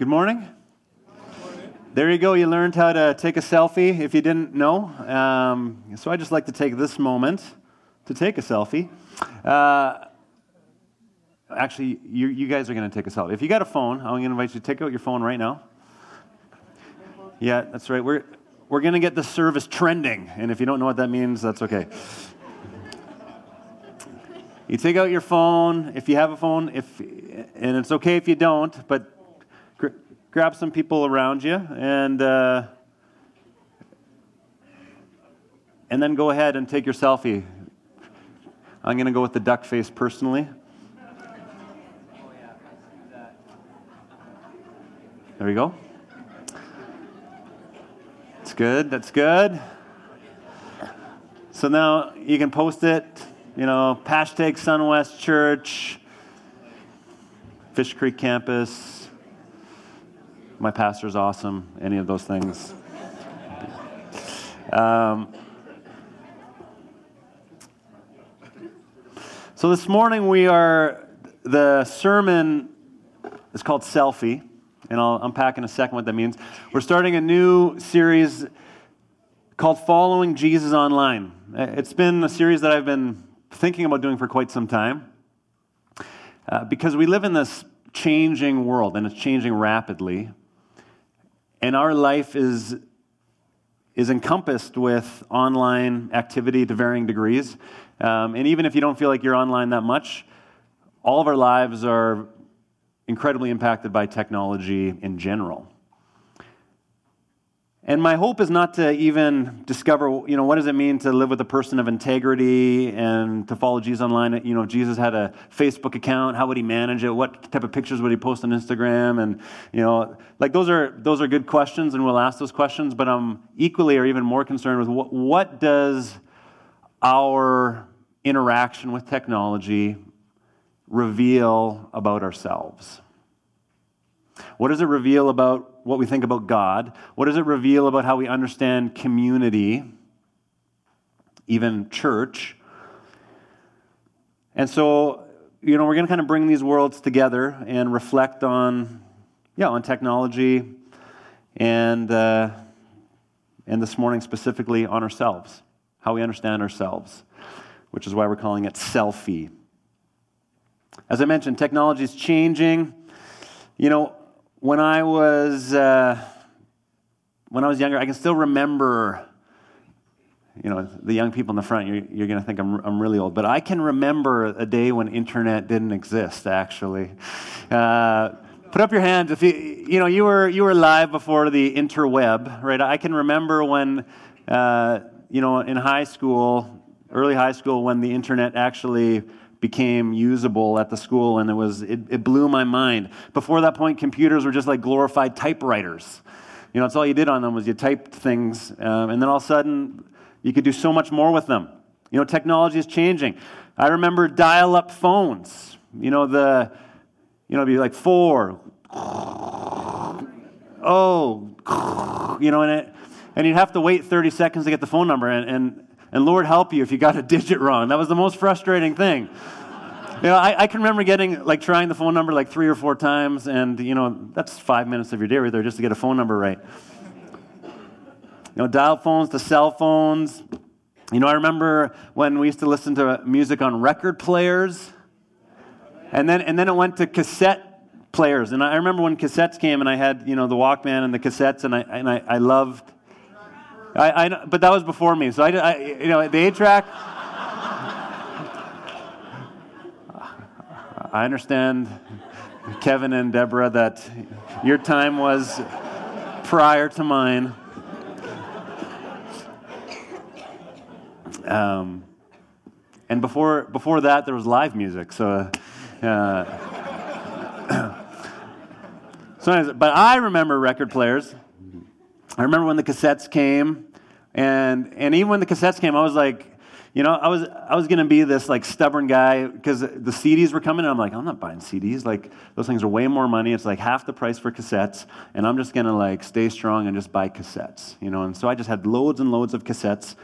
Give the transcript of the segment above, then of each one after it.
Good morning. There you go. You learned how to take a selfie if you didn't know. Um, so I just like to take this moment to take a selfie. Uh, actually, you, you guys are going to take a selfie. If you got a phone, I'm going to invite you to take out your phone right now. Yeah, that's right. We're, we're going to get the service trending. And if you don't know what that means, that's okay. You take out your phone if you have a phone, if, and it's okay if you don't, but grab some people around you and, uh, and then go ahead and take your selfie. I'm going to go with the duck face personally. There we go. That's good. That's good. So now you can post it you know, hashtag Sunwest Church, Fish Creek campus, my pastor's awesome, any of those things. Um, so this morning we are, the sermon is called Selfie, and I'll unpack in a second what that means. We're starting a new series called Following Jesus Online. It's been a series that I've been thinking about doing for quite some time. Uh, because we live in this changing world and it's changing rapidly. And our life is, is encompassed with online activity to varying degrees. Um, and even if you don't feel like you're online that much, all of our lives are incredibly impacted by technology in general. And my hope is not to even discover, you know, what does it mean to live with a person of integrity and to follow Jesus online. You know, Jesus had a Facebook account, how would he manage it? What type of pictures would he post on Instagram? And, you know, like those are, those are good questions and we'll ask those questions, but I'm equally or even more concerned with what, what does our interaction with technology reveal about ourselves? What does it reveal about what we think about God? What does it reveal about how we understand community, even church? And so, you know, we're going to kind of bring these worlds together and reflect on, yeah, on technology and, uh, and this morning specifically on ourselves, how we understand ourselves, which is why we're calling it selfie. As I mentioned, technology is changing. You know, when I was uh, when I was younger, I can still remember. You know, the young people in the front, you're, you're going to think I'm, I'm really old, but I can remember a day when internet didn't exist. Actually, uh, put up your hands if you you know you were you were live before the interweb, right? I can remember when uh, you know in high school, early high school, when the internet actually became usable at the school, and it was it, it blew my mind. Before that point, computers were just like glorified typewriters. You know, that's all you did on them was you typed things, um, and then all of a sudden you could do so much more with them. You know, technology is changing. I remember dial-up phones. You know, the you know, it'd be like four, oh, you know, and it, and you'd have to wait 30 seconds to get the phone number, and, and and Lord help you if you got a digit wrong. That was the most frustrating thing. You know, I, I, can remember getting, like, trying the phone number like three or four times, and, you know, that's five minutes of your day right there just to get a phone number right. You know, dial phones to cell phones. You know, I remember when we used to listen to music on record players, and then, and then it went to cassette players. And I remember when cassettes came, and I had, you know, the Walkman and the cassettes, and I, and I, I loved I, I, but that was before me. So I, I you know, the eight track. I understand, Kevin and Deborah, that your time was prior to mine. Um, and before before that, there was live music. So. Uh, so anyways, but I remember record players. I remember when the cassettes came, and and even when the cassettes came, I was like, you know, I was I was gonna be this like stubborn guy because the CDs were coming, and I'm like, I'm not buying CDs. Like those things are way more money. It's like half the price for cassettes, and I'm just gonna like stay strong and just buy cassettes, you know. And so I just had loads and loads of cassettes,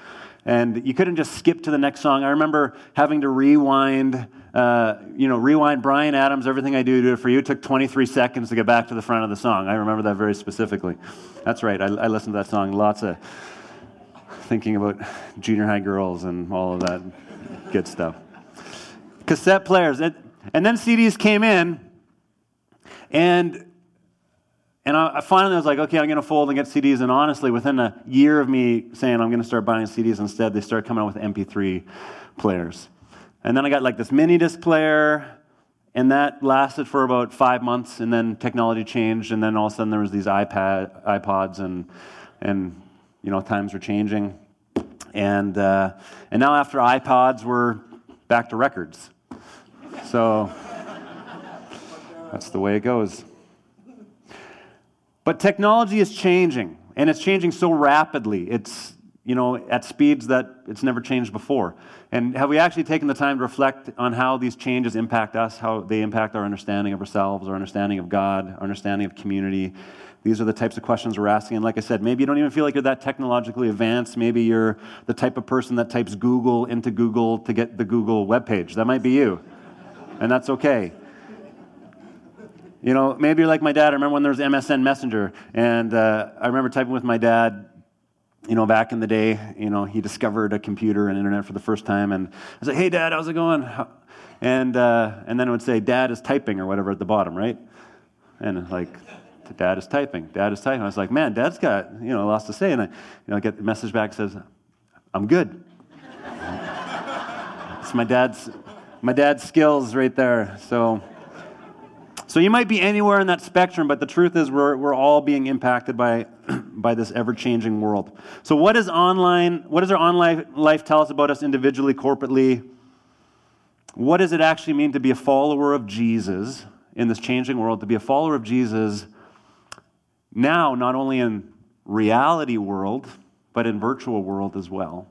and you couldn't just skip to the next song. I remember having to rewind, uh, you know, rewind Bryan Adams, Everything I Do, Do It For You. It took 23 seconds to get back to the front of the song. I remember that very specifically. That's right, I, I listened to that song lots of thinking about junior high girls and all of that good stuff. Cassette players. And, and then CDs came in, and and I, finally was like, okay, I'm going to fold and get CDs. And honestly, within a year of me saying I'm going to start buying CDs instead, they started coming out with MP3 players. And then I got like this mini disc player, and that lasted for about five months. And then technology changed, and then all of a sudden there was these iPad, iPods, and and you know times were changing. And uh, and now after iPods, we're back to records. So that's the way it goes. But technology is changing, and it's changing so rapidly. It's you know, at speeds that it's never changed before. And have we actually taken the time to reflect on how these changes impact us, how they impact our understanding of ourselves, our understanding of God, our understanding of community? These are the types of questions we're asking. And like I said, maybe you don't even feel like you're that technologically advanced. Maybe you're the type of person that types Google into Google to get the Google webpage. That might be you. And that's okay. You know, maybe you're like my dad. I remember when there was MSN Messenger, and uh, I remember typing with my dad. You know, back in the day, you know, he discovered a computer and internet for the first time, and I was like, "Hey, Dad, how's it going?" And uh, and then it would say, "Dad is typing" or whatever at the bottom, right? And like, Dad is typing. Dad is typing. I was like, "Man, Dad's got you know lots to say," and I, you know, I get the message back says, "I'm good." it's my dad's my dad's skills right there. So. So you might be anywhere in that spectrum, but the truth is we're, we're all being impacted by, by this ever-changing world. So what is online, what does our online life tell us about us individually, corporately? What does it actually mean to be a follower of Jesus in this changing world, to be a follower of Jesus now, not only in reality world, but in virtual world as well?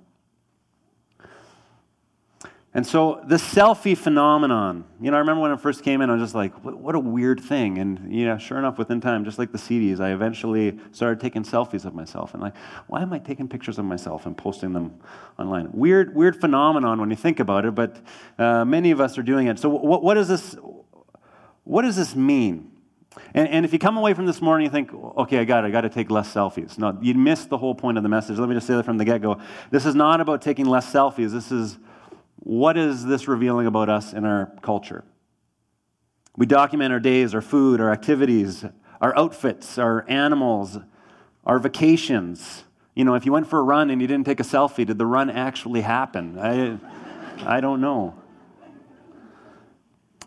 And so the selfie phenomenon, you know, I remember when it first came in, I was just like, what, what, a weird thing. And, you know, sure enough, within time, just like the CDs, I eventually started taking selfies of myself. And like, why am I taking pictures of myself and posting them online? Weird, weird phenomenon when you think about it, but uh, many of us are doing it. So what, what, does this, what does this mean? And, and if you come away from this morning, you think, okay, I got it, I got to take less selfies. No, you missed the whole point of the message. Let me just say that from the get go. This is not about taking less selfies. This is what is this revealing about us in our culture? We document our days, our food, our activities, our outfits, our animals, our vacations. You know, if you went for a run and you didn't take a selfie, did the run actually happen? I, I don't know.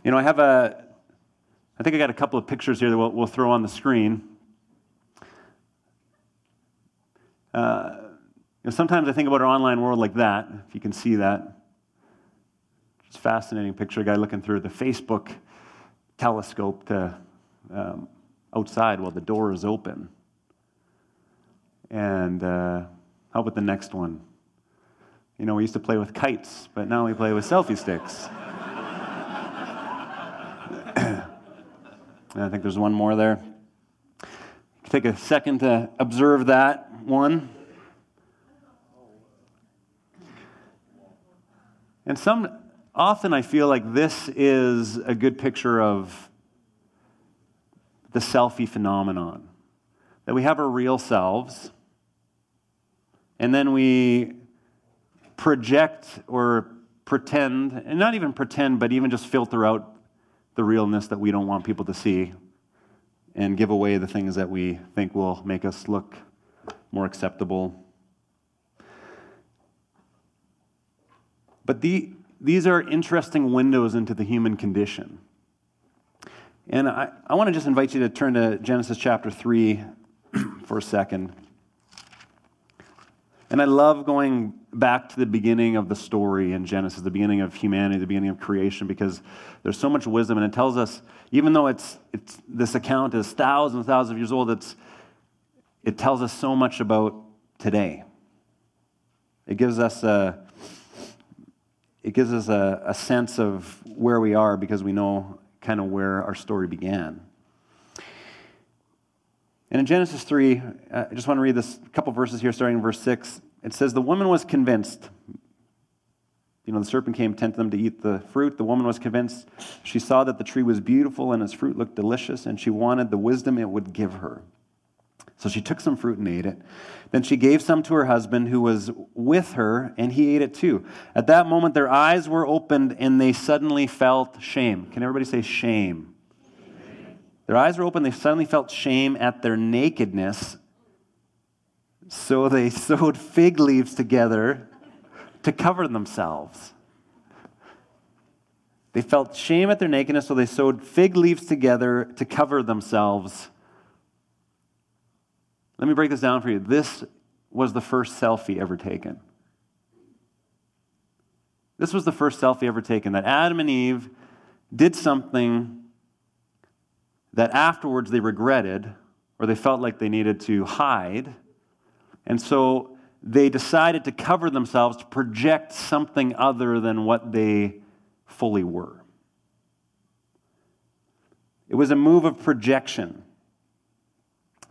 You know, I have a, I think I got a couple of pictures here that we'll, we'll throw on the screen. Uh, you know, sometimes I think about our online world like that, if you can see that. It's a fascinating picture. A guy looking through the Facebook telescope to um, outside while the door is open. And uh, how about the next one? You know, we used to play with kites, but now we play with selfie sticks. I think there's one more there. Take a second to observe that one. And some often I feel like this is a good picture of the selfie phenomenon. That we have our real selves, and then we project or pretend, and not even pretend, but even just filter out the realness that we don't want people to see and give away the things that we think will make us look more acceptable. But the, these are interesting windows into the human condition. And I, I want to just invite you to turn to Genesis chapter 3 for a second. And I love going back to the beginning of the story in Genesis, the beginning of humanity, the beginning of creation, because there's so much wisdom. And it tells us, even though it's, it's, this account is thousands and thousands of years old, it's, it tells us so much about today. It gives us a, it gives us a, a sense of where we are because we know kind of where our story began. And in Genesis 3, uh, I just want to read this couple verses here, starting in verse 6. it says the woman was convinced. You know, the serpent came, tempted them to eat the fruit. The woman was convinced. She saw that the tree was beautiful and its fruit looked delicious, and she wanted the wisdom it would give her. So she took some fruit and ate it. Then she gave some to her husband who was with her, and he ate it too. At that moment, their eyes were opened and they suddenly felt shame. Can everybody say shame? shame. Their eyes were open, they suddenly felt shame at their nakedness. So they sewed fig leaves together to cover themselves. They felt shame at their nakedness, so they sewed fig leaves together to cover themselves. Let me break this down for you. This was the first selfie ever taken. This was the first selfie ever taken that Adam and Eve did something that afterwards they regretted or they felt like they needed to hide. And so they decided to cover themselves to project something other than what they fully were. It was a move of projection.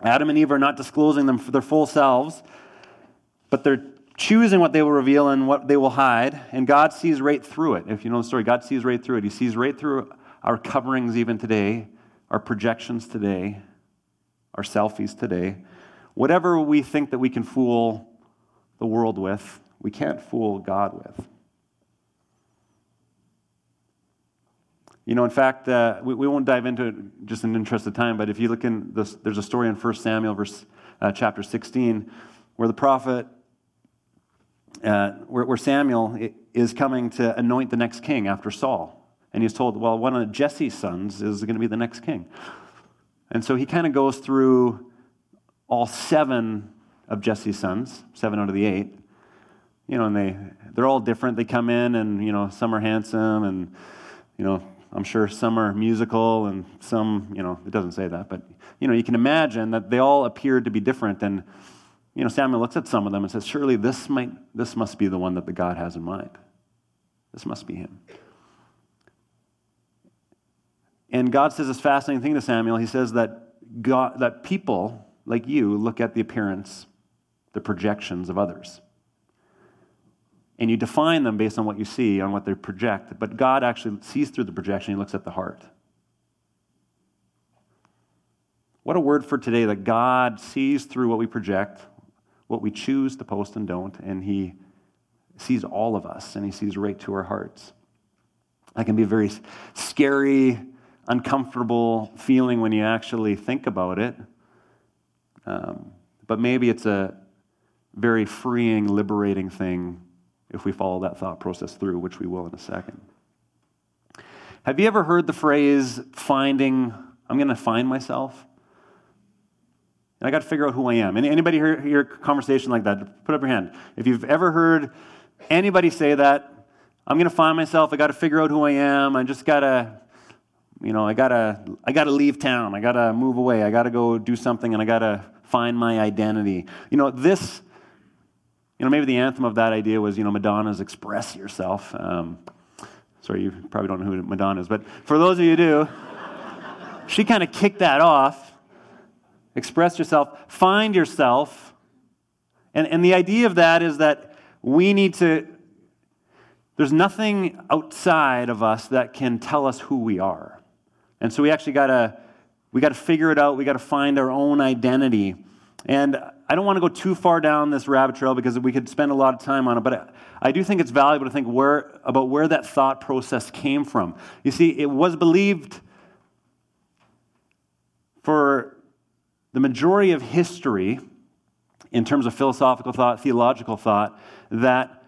Adam and Eve are not disclosing them for their full selves, but they're choosing what they will reveal and what they will hide, and God sees right through it. If you know the story, God sees right through it. He sees right through our coverings even today, our projections today, our selfies today. Whatever we think that we can fool the world with, we can't fool God with. You know, in fact, uh, we, we, won't dive into it just in interest of time, but if you look in this, there's a story in 1 Samuel, verse, uh, chapter 16, where the prophet, uh, where, where, Samuel is coming to anoint the next king after Saul. And he's told, well, one of Jesse's sons is going to be the next king. And so he kind of goes through all seven of Jesse's sons, seven out of the eight. You know, and they, they're all different. They come in, and, you know, some are handsome, and, you know, I'm sure some are musical and some, you know, it doesn't say that, but, you know, you can imagine that they all appeared to be different. And, you know, Samuel looks at some of them and says, surely this, might, this must be the one that the God has in mind. This must be him. And God says this fascinating thing to Samuel. He says that, God, that people like you look at the appearance, the projections of others and you define them based on what you see, on what they project. But God actually sees through the projection, He looks at the heart. What a word for today that God sees through what we project, what we choose to post and don't, and He sees all of us and He sees right to our hearts. That can be a very scary, uncomfortable feeling when you actually think about it. Um, but maybe it's a very freeing, liberating thing if we follow that thought process through, which we will in a second. Have you ever heard the phrase finding, I'm going to find myself? And I got to figure out who I am. Anybody hear, hear a conversation like that? Put up your hand. If you've ever heard anybody say that, I'm going to find myself. I got to figure out who I am. I just got to, you know, I got to, I got to leave town. I got to move away. I got to go do something, and I got to find my identity. You know, this you know, maybe the anthem of that idea was, you know, Madonna's Express Yourself. Um, sorry, you probably don't know who Madonna is, but for those of you who do, she kind of kicked that off. Express yourself, find yourself. And, and the idea of that is that we need to, there's nothing outside of us that can tell us who we are. And so we actually got to, we got to figure it out. We got to find our own identity. And I don't want to go too far down this rabbit trail because we could spend a lot of time on it, but I do think it's valuable to think where, about where that thought process came from. You see, it was believed for the majority of history, in terms of philosophical thought, theological thought, that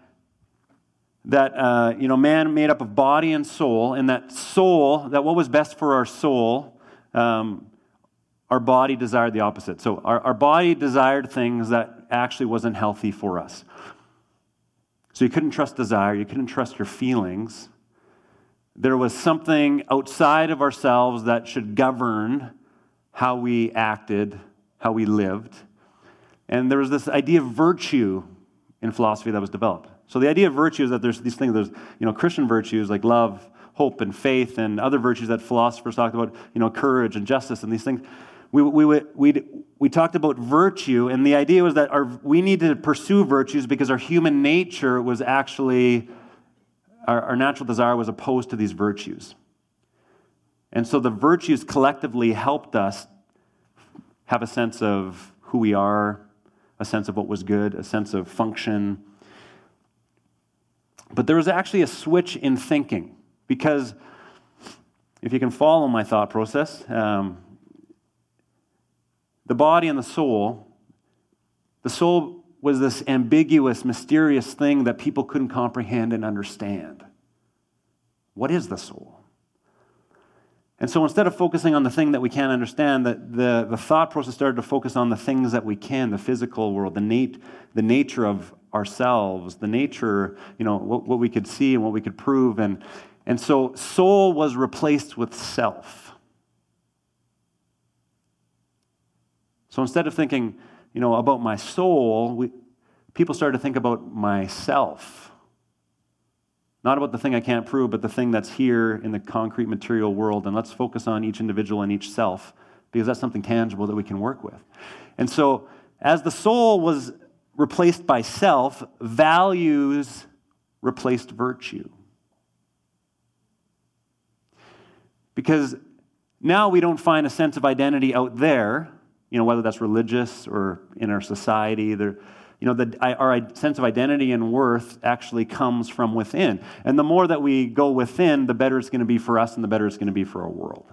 that uh, you know man made up of body and soul, and that soul, that what was best for our soul, um, our body desired the opposite. So our, our body desired things that actually wasn't healthy for us. So you couldn't trust desire, you couldn't trust your feelings. There was something outside of ourselves that should govern how we acted, how we lived. And there was this idea of virtue in philosophy that was developed. So the idea of virtue is that there's these things, there's you know Christian virtues like love, hope, and faith, and other virtues that philosophers talked about, you know, courage and justice and these things. We, we, we, we talked about virtue, and the idea was that our, we need to pursue virtues because our human nature was actually, our, our natural desire was opposed to these virtues. And so the virtues collectively helped us have a sense of who we are, a sense of what was good, a sense of function. But there was actually a switch in thinking because if you can follow my thought process, um, the body and the soul, the soul was this ambiguous, mysterious thing that people couldn't comprehend and understand. What is the soul? And so instead of focusing on the thing that we can't understand, the, the, the, thought process started to focus on the things that we can, the physical world, the, nat- the nature of ourselves, the nature, you know, what, what we could see and what we could prove. And, and so soul was replaced with self. So instead of thinking, you know, about my soul, we, people started to think about myself. Not about the thing I can't prove, but the thing that's here in the concrete material world. And let's focus on each individual and each self, because that's something tangible that we can work with. And so, as the soul was replaced by self, values replaced virtue. Because now we don't find a sense of identity out there, you know, whether that's religious or in our society. There, you know, the, our sense of identity and worth actually comes from within. And the more that we go within, the better it's going to be for us and the better it's going to be for our world.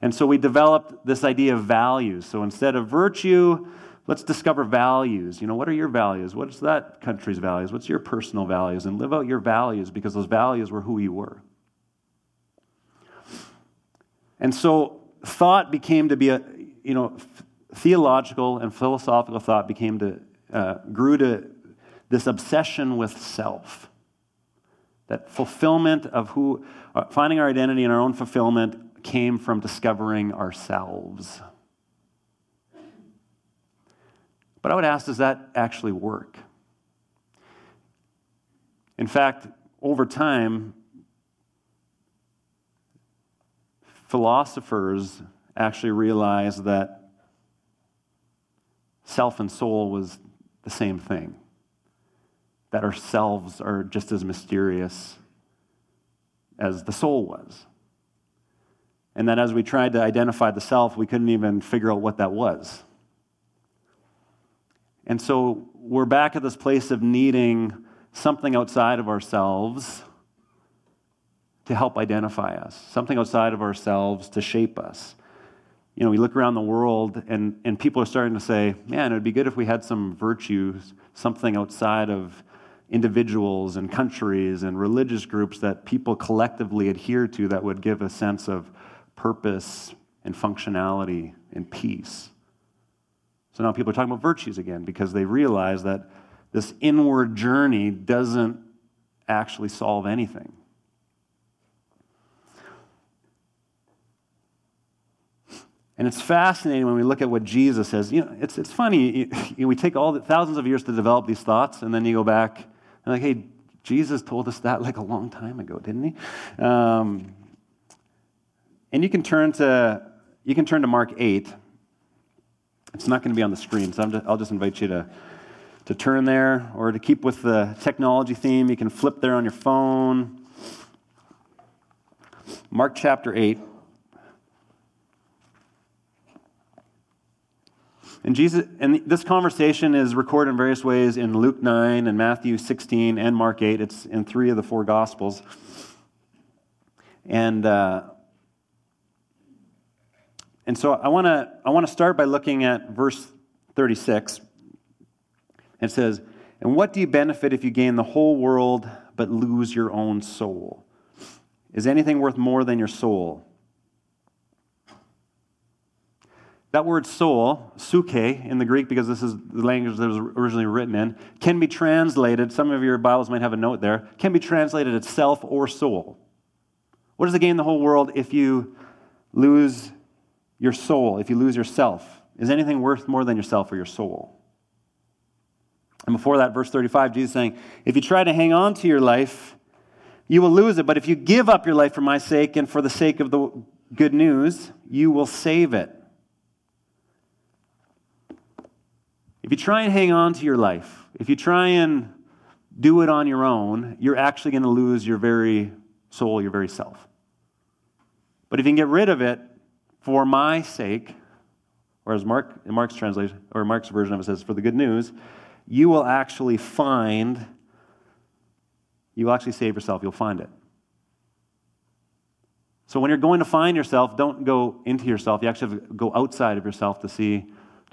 And so we developed this idea of values. So instead of virtue, let's discover values. You know, what are your values? What's that country's values? What's your personal values? And live out your values because those values were who you were. And so thought became to be a, you know, theological and philosophical thought became to uh, grew to this obsession with self. That fulfillment of who, uh, finding our identity and our own fulfillment came from discovering ourselves. But I would ask, does that actually work? In fact, over time, philosophers actually realized that self and soul was the same thing that ourselves are just as mysterious as the soul was. And that as we tried to identify the self, we couldn't even figure out what that was. And so we're back at this place of needing something outside of ourselves to help identify us, something outside of ourselves to shape us you know, we look around the world and, and people are starting to say, man, it would be good if we had some virtues, something outside of individuals and countries and religious groups that people collectively adhere to that would give a sense of purpose and functionality and peace. So now people are talking about virtues again because they realize that this inward journey doesn't actually solve anything. And it's fascinating when we look at what Jesus says. You know, it's, it's funny. You know, we take all the thousands of years to develop these thoughts, and then you go back and like, hey, Jesus told us that like a long time ago, didn't he? Um, and you can turn to you can turn to Mark eight. It's not going to be on the screen, so just, I'll just invite you to to turn there, or to keep with the technology theme. You can flip there on your phone. Mark chapter eight. And Jesus, and this conversation is recorded in various ways in Luke 9 and Matthew 16 and Mark 8. It's in three of the four Gospels. And, uh, and so I want to I wanna start by looking at verse 36. It says, And what do you benefit if you gain the whole world but lose your own soul? Is anything worth more than your soul? That word soul, psuche in the Greek, because this is the language that was originally written in, can be translated, some of your Bibles might have a note there, can be translated as self or soul. What does it gain the whole world if you lose your soul, if you lose yourself? Is anything worth more than yourself or your soul? And before that, verse 35, Jesus saying, If you try to hang on to your life, you will lose it. But if you give up your life for my sake and for the sake of the good news, you will save it. If you try and hang on to your life, if you try and do it on your own, you're actually going to lose your very soul, your very self. But if you can get rid of it for my sake, or as Mark, in Mark's translation, or Mark's version of it says, for the good news, you will actually find, you will actually save yourself. You'll find it. So when you're going to find yourself, don't go into yourself. You actually have to go outside of yourself to see,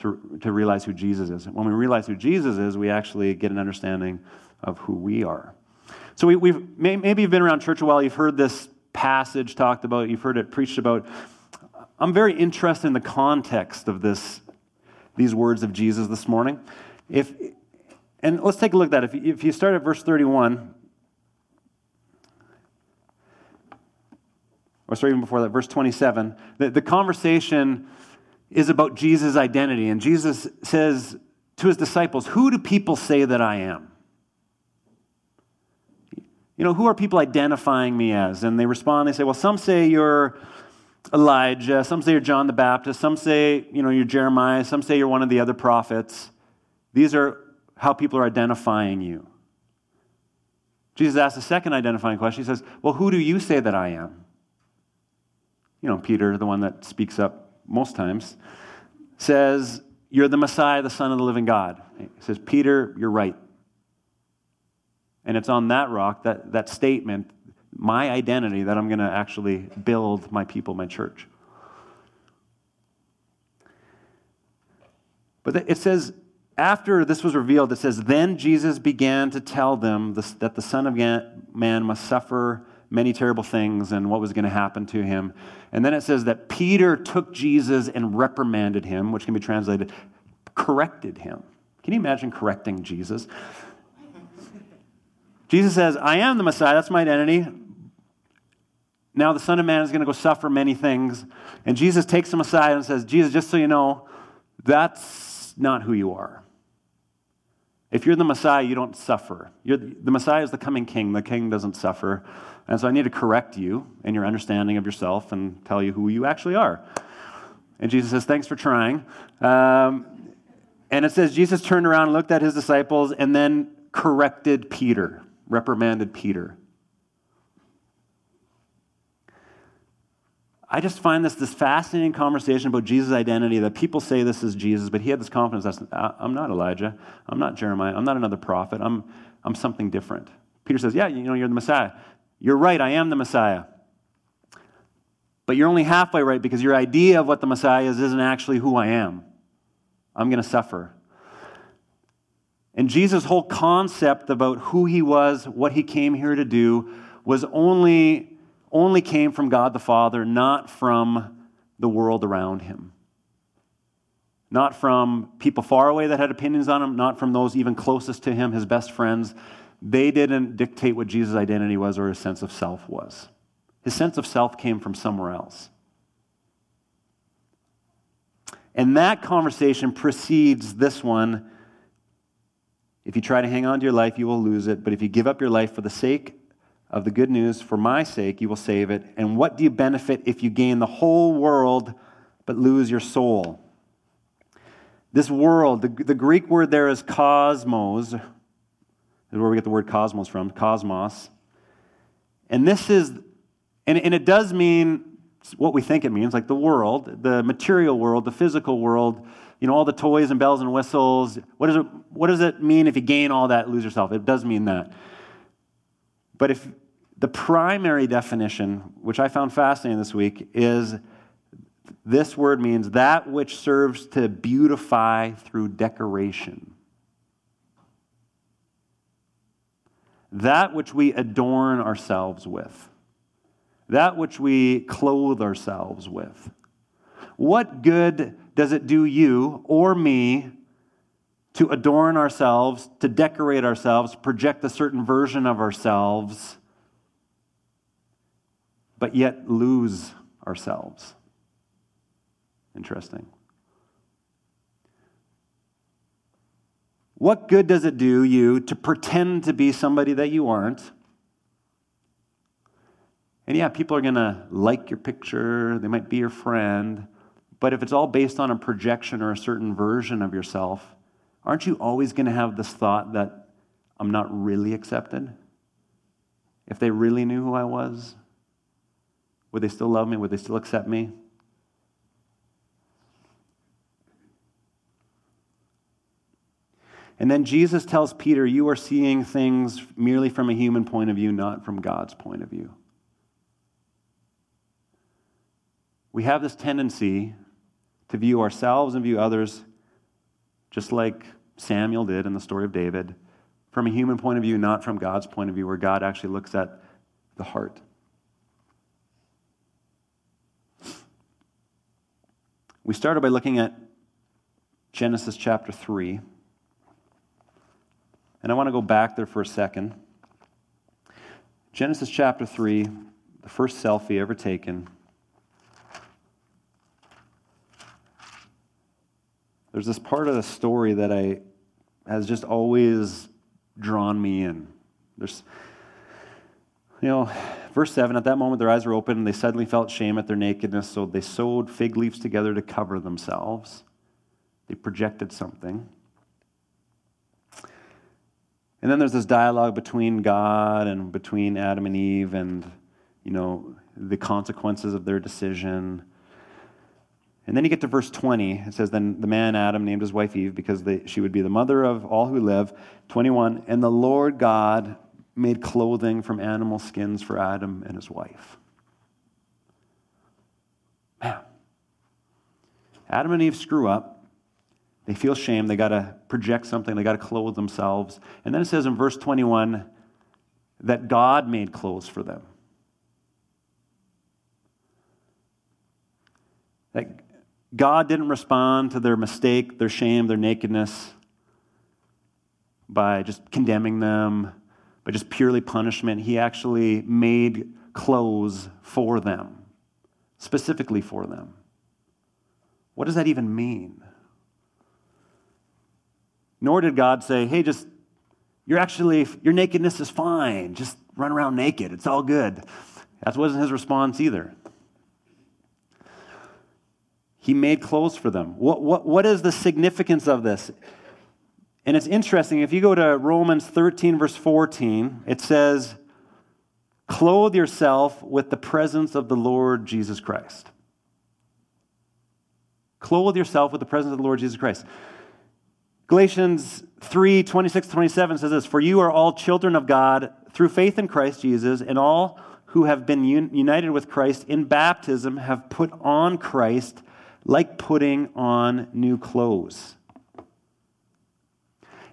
to, to realize who Jesus is. When we realize who Jesus is, we actually get an understanding of who we are. So we, have maybe you've been around church a while, you've heard this passage talked about, you've heard it preached about. I'm very interested in the context of this, these words of Jesus this morning. If, and let's take a look at that. If, if you start at verse 31, or sorry, even before that, verse 27, the, the conversation is about Jesus' identity. And Jesus says to his disciples, Who do people say that I am? You know, who are people identifying me as? And they respond, they say, Well, some say you're Elijah, some say you're John the Baptist, some say, you know, you're Jeremiah, some say you're one of the other prophets. These are how people are identifying you. Jesus asks a second identifying question. He says, Well, who do you say that I am? You know, Peter, the one that speaks up most times, says, You're the Messiah, the Son of the living God. He says, Peter, you're right. And it's on that rock, that, that statement, my identity, that I'm going to actually build my people, my church. But it says, after this was revealed, it says, Then Jesus began to tell them that the Son of Man must suffer many terrible things and what was going to happen to him. And then it says that Peter took Jesus and reprimanded him, which can be translated, corrected him. Can you imagine correcting Jesus? Jesus says, I am the Messiah. That's my identity. Now the Son of Man is going to go suffer many things. And Jesus takes him aside and says, Jesus, just so you know, that's not who you are. If you're the Messiah, you don't suffer. You're the, the Messiah is the coming king. The king doesn't suffer. And so I need to correct you in your understanding of yourself and tell you who you actually are. And Jesus says, Thanks for trying. Um, and it says, Jesus turned around and looked at his disciples and then corrected Peter reprimanded Peter. I just find this this fascinating conversation about Jesus' identity that people say this is Jesus, but he had this confidence that I'm not Elijah, I'm not Jeremiah, I'm not another prophet, I'm, I'm something different. Peter says, Yeah, you know, you're the Messiah. You're right, I am the Messiah. But you're only halfway right because your idea of what the Messiah is isn't actually who I am. I'm going to suffer. And Jesus' whole concept about who he was, what he came here to do, was only, only came from God the Father, not from the world around him. Not from people far away that had opinions on him, not from those even closest to him, his best friends. They didn't dictate what Jesus' identity was or his sense of self was. His sense of self came from somewhere else. And that conversation precedes this one if you try to hang on to your life, you will lose it. But if you give up your life for the sake of the good news, for my sake, you will save it. And what do you benefit if you gain the whole world but lose your soul? This world, the, the Greek word there is cosmos, is where we get the word cosmos from, cosmos. And this is, and, and it does mean what we think it means, like the world, the material world, the physical world, you know, all the toys and bells and whistles. What does it, what does it mean if you gain all that, lose yourself? It does mean that. But if the primary definition, which I found fascinating this week, is this word means that which serves to beautify through decoration. That which we adorn ourselves with. That which we clothe ourselves with. What good does it do you or me to adorn ourselves, to decorate ourselves, project a certain version of ourselves, but yet lose ourselves? Interesting. What good does it do you to pretend to be somebody that you aren't? And yeah, people are going to like your picture, they might be your friend, but if it's all based on a projection or a certain version of yourself, aren't you always going to have this thought that I'm not really accepted? If they really knew who I was, would they still love me? Would they still accept me? And then Jesus tells Peter, You are seeing things merely from a human point of view, not from God's point of view. We have this tendency to view ourselves and view others just like Samuel did in the story of David, from a human point of view, not from God's point of view, where God actually looks at the heart. We started by looking at Genesis chapter 3. And I want to go back there for a second. Genesis chapter 3, the first selfie ever taken. There's this part of the story that I has just always drawn me in. There's you know, verse 7 At that moment, their eyes were open, and they suddenly felt shame at their nakedness, so they sewed fig leaves together to cover themselves. They projected something. And then there's this dialogue between God and between Adam and Eve, and, you know, the consequences of their decision. And then you get to verse 20. It says, Then the man Adam named his wife Eve because they, she would be the mother of all who live. 21. And the Lord God made clothing from animal skins for Adam and his wife. Man. Adam and Eve screw up. They feel shame. They got to project something. They got to clothe themselves. And then it says in verse 21 that God made clothes for them. That God didn't respond to their mistake, their shame, their nakedness by just condemning them, by just purely punishment. He actually made clothes for them, specifically for them. What does that even mean? Nor did God say, hey, just, you're actually, your nakedness is fine. Just run around naked. It's all good. That wasn't his response either. He made clothes for them. What, what, what is the significance of this? And it's interesting. If you go to Romans 13, verse 14, it says, Clothe yourself with the presence of the Lord Jesus Christ. Clothe yourself with the presence of the Lord Jesus Christ. Galatians 3 26 27 says this For you are all children of God through faith in Christ Jesus, and all who have been un- united with Christ in baptism have put on Christ like putting on new clothes.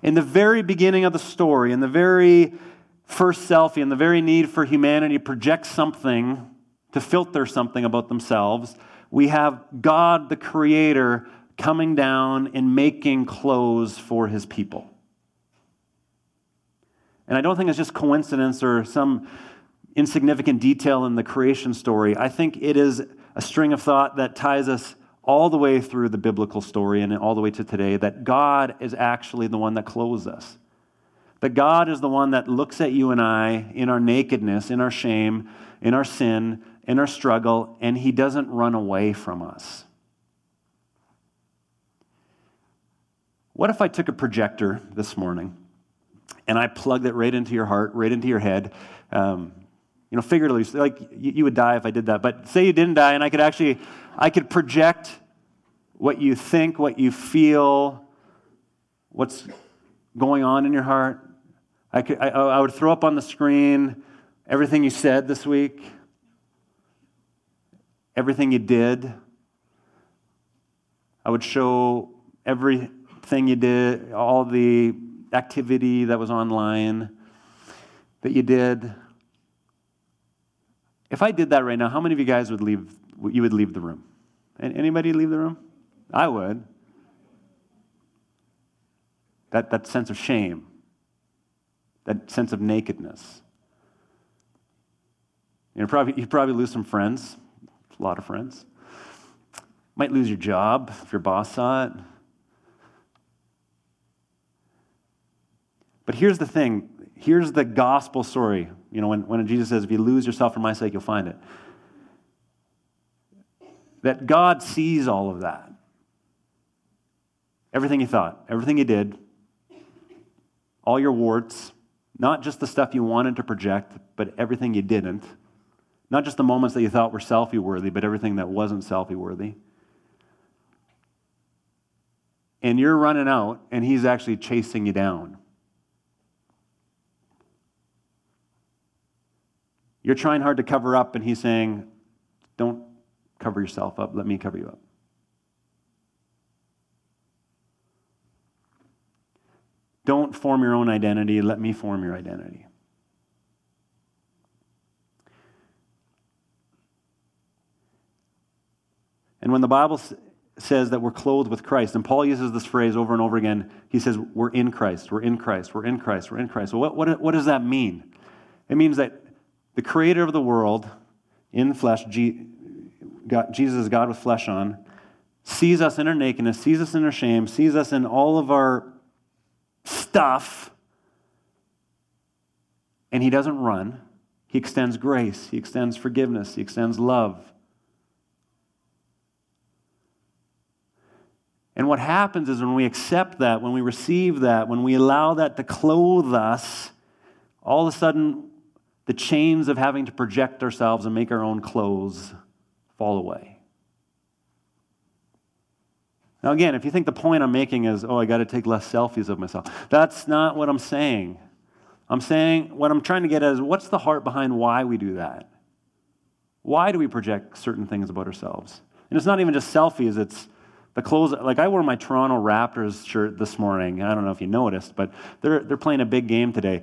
In the very beginning of the story, in the very first selfie, in the very need for humanity to project something, to filter something about themselves, we have God, the Creator, coming down and making clothes for his people. And I don't think it's just coincidence or some insignificant detail in the creation story. I think it is a string of thought that ties us all the way through the biblical story and all the way to today that God is actually the one that clothes us. That God is the one that looks at you and I in our nakedness, in our shame, in our sin, in our struggle, and He doesn't run away from us. What if I took a projector this morning and I plugged it right into your heart, right into your head? Um, you know, figuratively, like you, you would die if I did that. But say you didn't die, and I could actually, I could project what you think, what you feel, what's going on in your heart. I, could, I, I would throw up on the screen everything you said this week, everything you did. I would show everything you did, all the activity that was online that you did. If I did that right now, how many of you guys would leave? You would leave the room. Anybody leave the room? I would. That, that sense of shame, that sense of nakedness. You know, probably, you'd probably lose some friends, a lot of friends. Might lose your job if your boss saw it. But here's the thing here's the gospel story. You know, when, when Jesus says, if you lose yourself for my sake, you'll find it. That God sees all of that. Everything you thought, everything you did, all your warts, not just the stuff you wanted to project, but everything you didn't. Not just the moments that you thought were selfie worthy, but everything that wasn't selfie worthy. And you're running out, and he's actually chasing you down. You're trying hard to cover up, and he's saying, Don't cover yourself up, let me cover you up. Don't form your own identity. Let me form your identity. And when the Bible says that we're clothed with Christ, and Paul uses this phrase over and over again, he says, We're in Christ, we're in Christ, we're in Christ, we're in Christ. Well, what, what, what does that mean? It means that the creator of the world in flesh, God, Jesus, God with flesh on, sees us in our nakedness, sees us in our shame, sees us in all of our stuff, and he doesn't run. He extends grace, he extends forgiveness, he extends love. And what happens is when we accept that, when we receive that, when we allow that to clothe us, all of a sudden the chains of having to project ourselves and make our own clothes fall away. Now, again, if you think the point I'm making is, oh, I got to take less selfies of myself, that's not what I'm saying. I'm saying what I'm trying to get at is what's the heart behind why we do that? Why do we project certain things about ourselves? And it's not even just selfies, it's the clothes. Like I wore my Toronto Raptors shirt this morning. I don't know if you noticed, but they're, they're playing a big game today.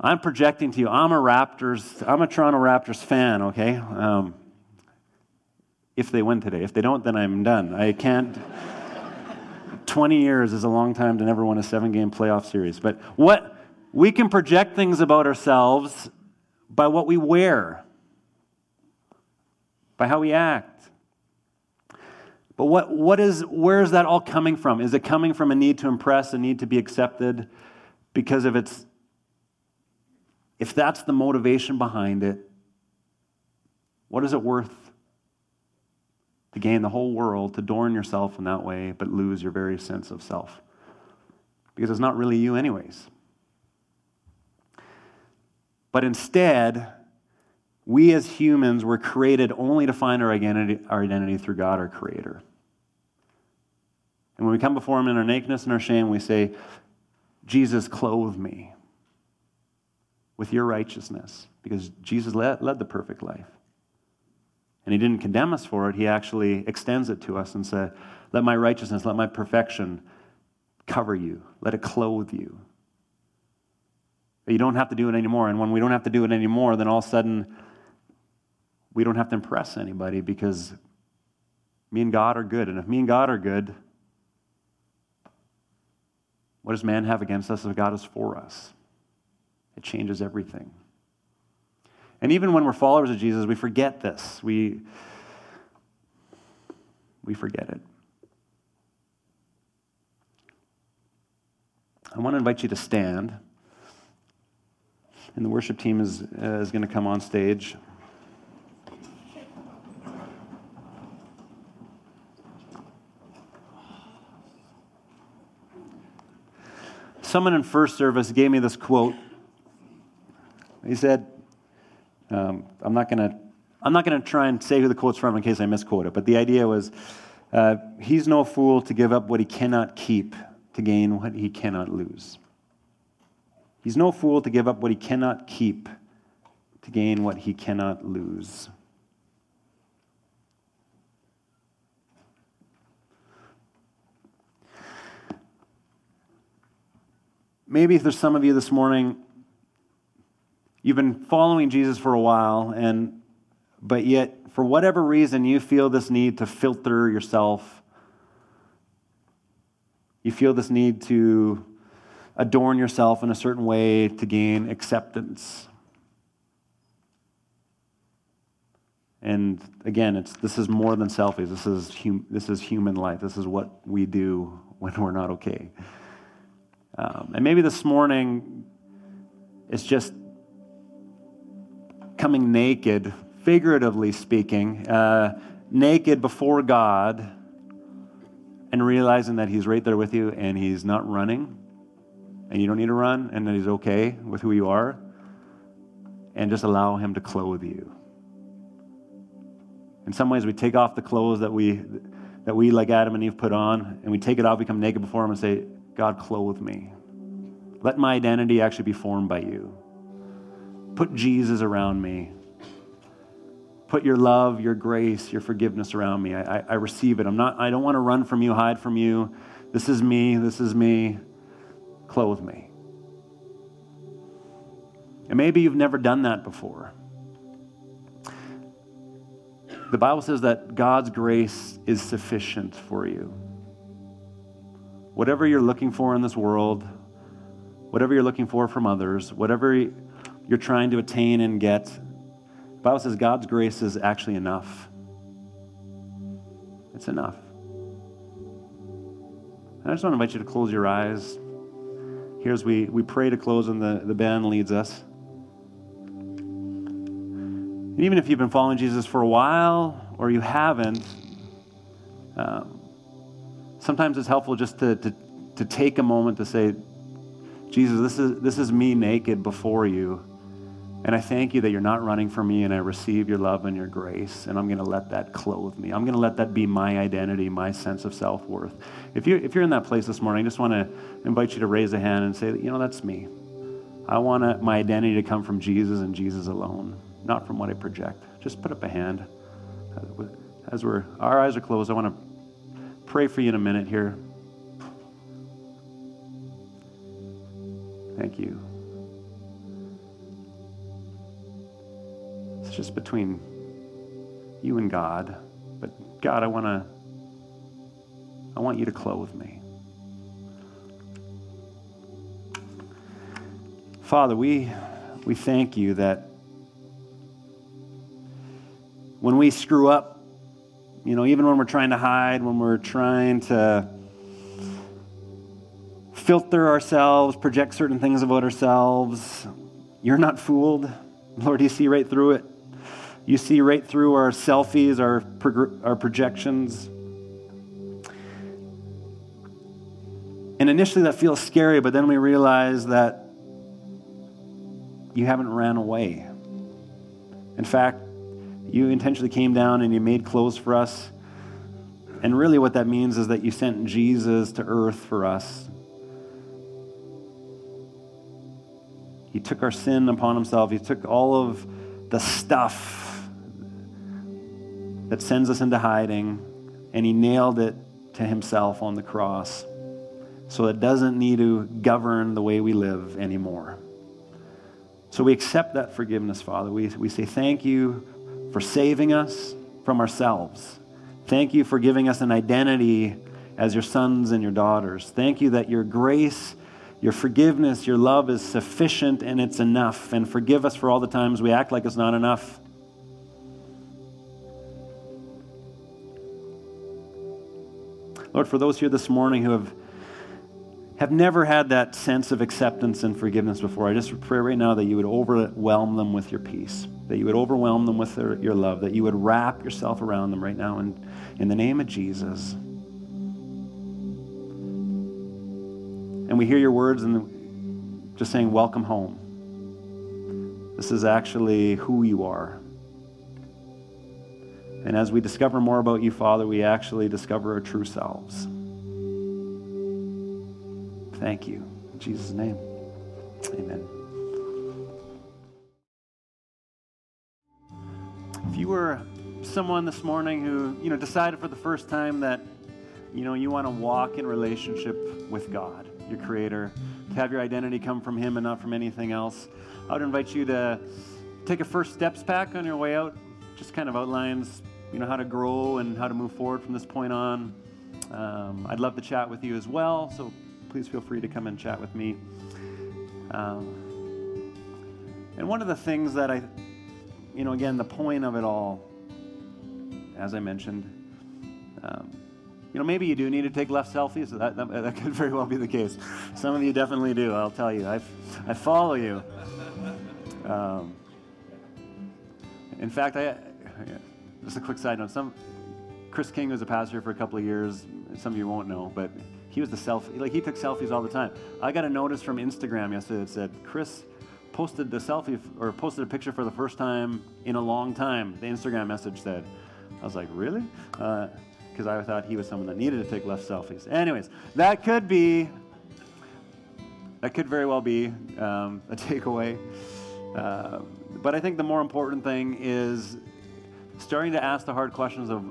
I'm projecting to you, I'm a Raptors, I'm a Toronto Raptors fan, okay? Um, if they win today. If they don't, then I'm done. I can't. 20 years is a long time to never win a seven game playoff series. But what we can project things about ourselves by what we wear, by how we act. But what, what is, where is that all coming from? Is it coming from a need to impress, a need to be accepted? Because if it's, if that's the motivation behind it, what is it worth to gain the whole world, to adorn yourself in that way, but lose your very sense of self. Because it's not really you, anyways. But instead, we as humans were created only to find our identity, our identity through God, our Creator. And when we come before Him in our nakedness and our shame, we say, Jesus, clothe me with your righteousness, because Jesus led, led the perfect life. And he didn't condemn us for it. He actually extends it to us and said, Let my righteousness, let my perfection cover you, let it clothe you. But you don't have to do it anymore. And when we don't have to do it anymore, then all of a sudden we don't have to impress anybody because me and God are good. And if me and God are good, what does man have against us if God is for us? It changes everything. And even when we're followers of Jesus, we forget this. We, we forget it. I want to invite you to stand. And the worship team is, uh, is going to come on stage. Someone in first service gave me this quote. He said, um, I'm not going to I'm not going to try and say who the quote's from in case I misquote it, but the idea was uh, he's no fool to give up what he cannot keep to gain what he cannot lose. He's no fool to give up what he cannot keep to gain what he cannot lose. Maybe if there's some of you this morning You've been following Jesus for a while, and but yet, for whatever reason, you feel this need to filter yourself. You feel this need to adorn yourself in a certain way to gain acceptance. And again, it's, this is more than selfies. This is, hum, this is human life. This is what we do when we're not okay. Um, and maybe this morning, it's just coming naked, figuratively speaking, uh, naked before God, and realizing that He's right there with you and He's not running and you don't need to run and that He's okay with who you are. And just allow Him to clothe you. In some ways, we take off the clothes that we, that we, like Adam and Eve, put on, and we take it off, become naked before Him, and say, God, clothe me. Let my identity actually be formed by you. Put Jesus around me. Put your love, your grace, your forgiveness around me. I, I, I receive it. I'm not, I don't want to run from you, hide from you. This is me. This is me. Clothe me. And maybe you've never done that before. The Bible says that God's grace is sufficient for you. Whatever you're looking for in this world, whatever you're looking for from others, whatever you're trying to attain and get, the Bible says God's grace is actually enough. It's enough. And I just want to invite you to close your eyes. Here's we, we pray to close and the, the band leads us. And even if you've been following Jesus for a while or you haven't, um, sometimes it's helpful just to, to, to take a moment to say, Jesus, this is, this is me naked before you. And I thank you that you're not running from me, and I receive your love and your grace, and I'm going to let that clothe me. I'm going to let that be my identity, my sense of self worth. If, you, if you're in that place this morning, I just want to invite you to raise a hand and say, you know, that's me. I want my identity to come from Jesus and Jesus alone not from what I project. Just put up a hand. As we're, our eyes are closed, I want to pray for you in a minute here. Thank you. Just between you and God. But God, I want to I want you to clothe me. Father, we we thank you that when we screw up, you know, even when we're trying to hide, when we're trying to filter ourselves, project certain things about ourselves, you're not fooled. Lord, you see right through it. You see right through our selfies, our, our projections. And initially that feels scary, but then we realize that you haven't ran away. In fact, you intentionally came down and you made clothes for us. And really, what that means is that you sent Jesus to earth for us. He took our sin upon himself, He took all of the stuff that sends us into hiding, and He nailed it to Himself on the cross. So it doesn't need to govern the way we live anymore. So we accept that forgiveness, Father. We, we say thank you for saving us from ourselves. Thank you for giving us an identity as your sons and your daughters. Thank you that your grace, your forgiveness, your love is sufficient and it's enough. And forgive us for all the times we act like it's not enough. Lord, for those here this morning who have have never had that sense of acceptance and forgiveness before, I just pray right now that you would overwhelm them with your peace that you would overwhelm them with their, your love, that you would wrap yourself around them right now in, in the name of Jesus. And we hear your words and just saying, Welcome home. This is actually who you are. And as we discover more about you, Father, we actually discover our true selves. Thank you. In Jesus' name, amen. If you were someone this morning who, you know, decided for the first time that, you know, you want to walk in relationship with God, your creator, to have your identity come from him and not from anything else, I would invite you to take a first steps pack on your way out. Just kind of outlines, you know, how to grow and how to move forward from this point on. Um, I'd love to chat with you as well, so please feel free to come and chat with me. Um, and one of the things that I you know, again, the point of it all, as I mentioned, um, you know, maybe you do need to take left selfies. That, that, that, could very well be the case. Some of you definitely do, I'll tell you. I, I follow you. Um, in fact, I, just a quick side note. Some Chris King was a pastor for a couple of years. Some of you won't know, but he was the selfie. Like he took selfies all the time. I got a notice from Instagram yesterday that said Chris posted the selfie or posted a picture for the first time in a long time. The Instagram message said, I was like, really? Because uh, I thought he was someone that needed to take less selfies. Anyways, that could be, that could very well be um, a takeaway. Uh, but I think the more important thing is starting to ask the hard questions of,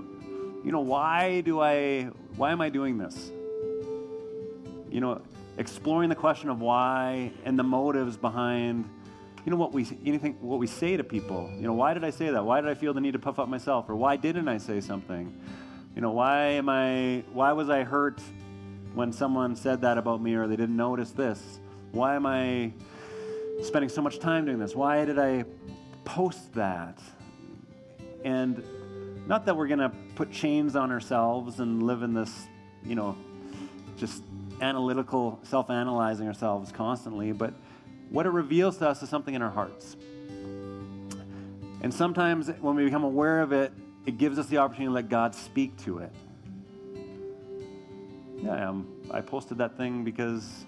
you know, why do I, why am I doing this? You know, exploring the question of why and the motives behind you know what we anything what we say to people. You know why did i say that? Why did i feel the need to puff up myself? Or why didn't i say something? You know why am i why was i hurt when someone said that about me or they didn't notice this? Why am i spending so much time doing this? Why did i post that and not that we're going to put chains on ourselves and live in this you know just analytical self-analyzing ourselves constantly but what it reveals to us is something in our hearts. And sometimes when we become aware of it, it gives us the opportunity to let God speak to it. Yeah, um, I posted that thing because,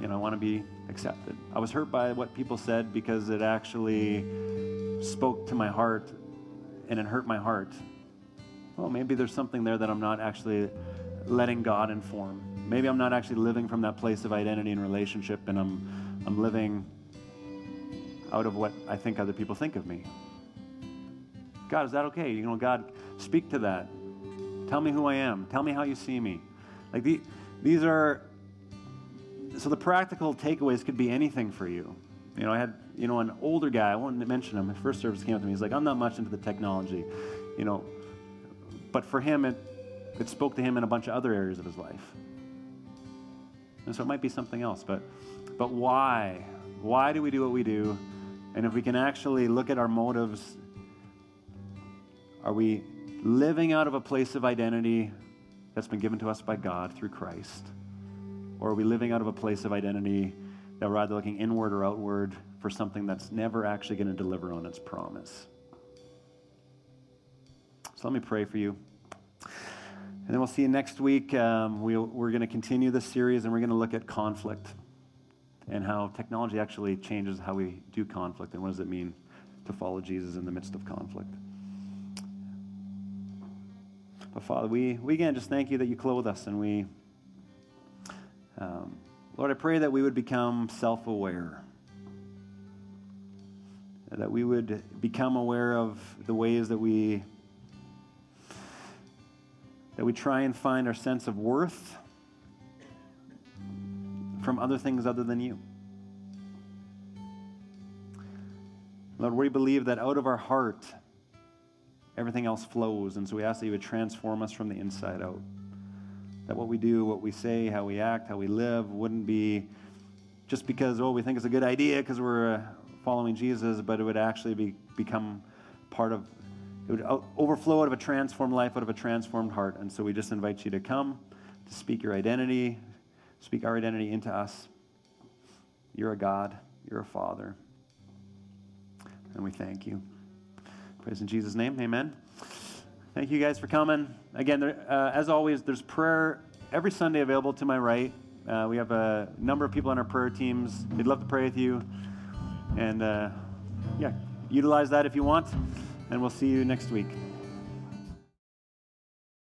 you know, I want to be accepted. I was hurt by what people said because it actually spoke to my heart and it hurt my heart. Well, maybe there's something there that I'm not actually letting God inform. Maybe I'm not actually living from that place of identity and relationship, and I'm, I'm living out of what I think other people think of me. God, is that okay? You know, God, speak to that. Tell me who I am. Tell me how you see me. Like the, these are, so the practical takeaways could be anything for you. You know, I had, you know, an older guy, I won't mention him, his first service came up to me. He's like, I'm not much into the technology, you know, but for him, it, it spoke to him in a bunch of other areas of his life. And so it might be something else, but, but why? Why do we do what we do? And if we can actually look at our motives, are we living out of a place of identity that's been given to us by God through Christ? Or are we living out of a place of identity that we're either looking inward or outward for something that's never actually going to deliver on its promise? So let me pray for you. And then we'll see you next week. Um, we, we're going to continue this series and we're going to look at conflict and how technology actually changes how we do conflict and what does it mean to follow Jesus in the midst of conflict. But Father, we, we again just thank you that you clothe us and we, um, Lord, I pray that we would become self aware, that we would become aware of the ways that we that we try and find our sense of worth from other things other than you. Lord, we believe that out of our heart, everything else flows. And so we ask that you would transform us from the inside out. That what we do, what we say, how we act, how we live wouldn't be just because, oh, we think it's a good idea because we're uh, following Jesus, but it would actually be, become part of it would overflow out of a transformed life, out of a transformed heart. And so we just invite you to come, to speak your identity, speak our identity into us. You're a God, you're a Father. And we thank you. Praise in Jesus' name. Amen. Thank you guys for coming. Again, there, uh, as always, there's prayer every Sunday available to my right. Uh, we have a number of people on our prayer teams. They'd love to pray with you. And uh, yeah, utilize that if you want and we'll see you next week.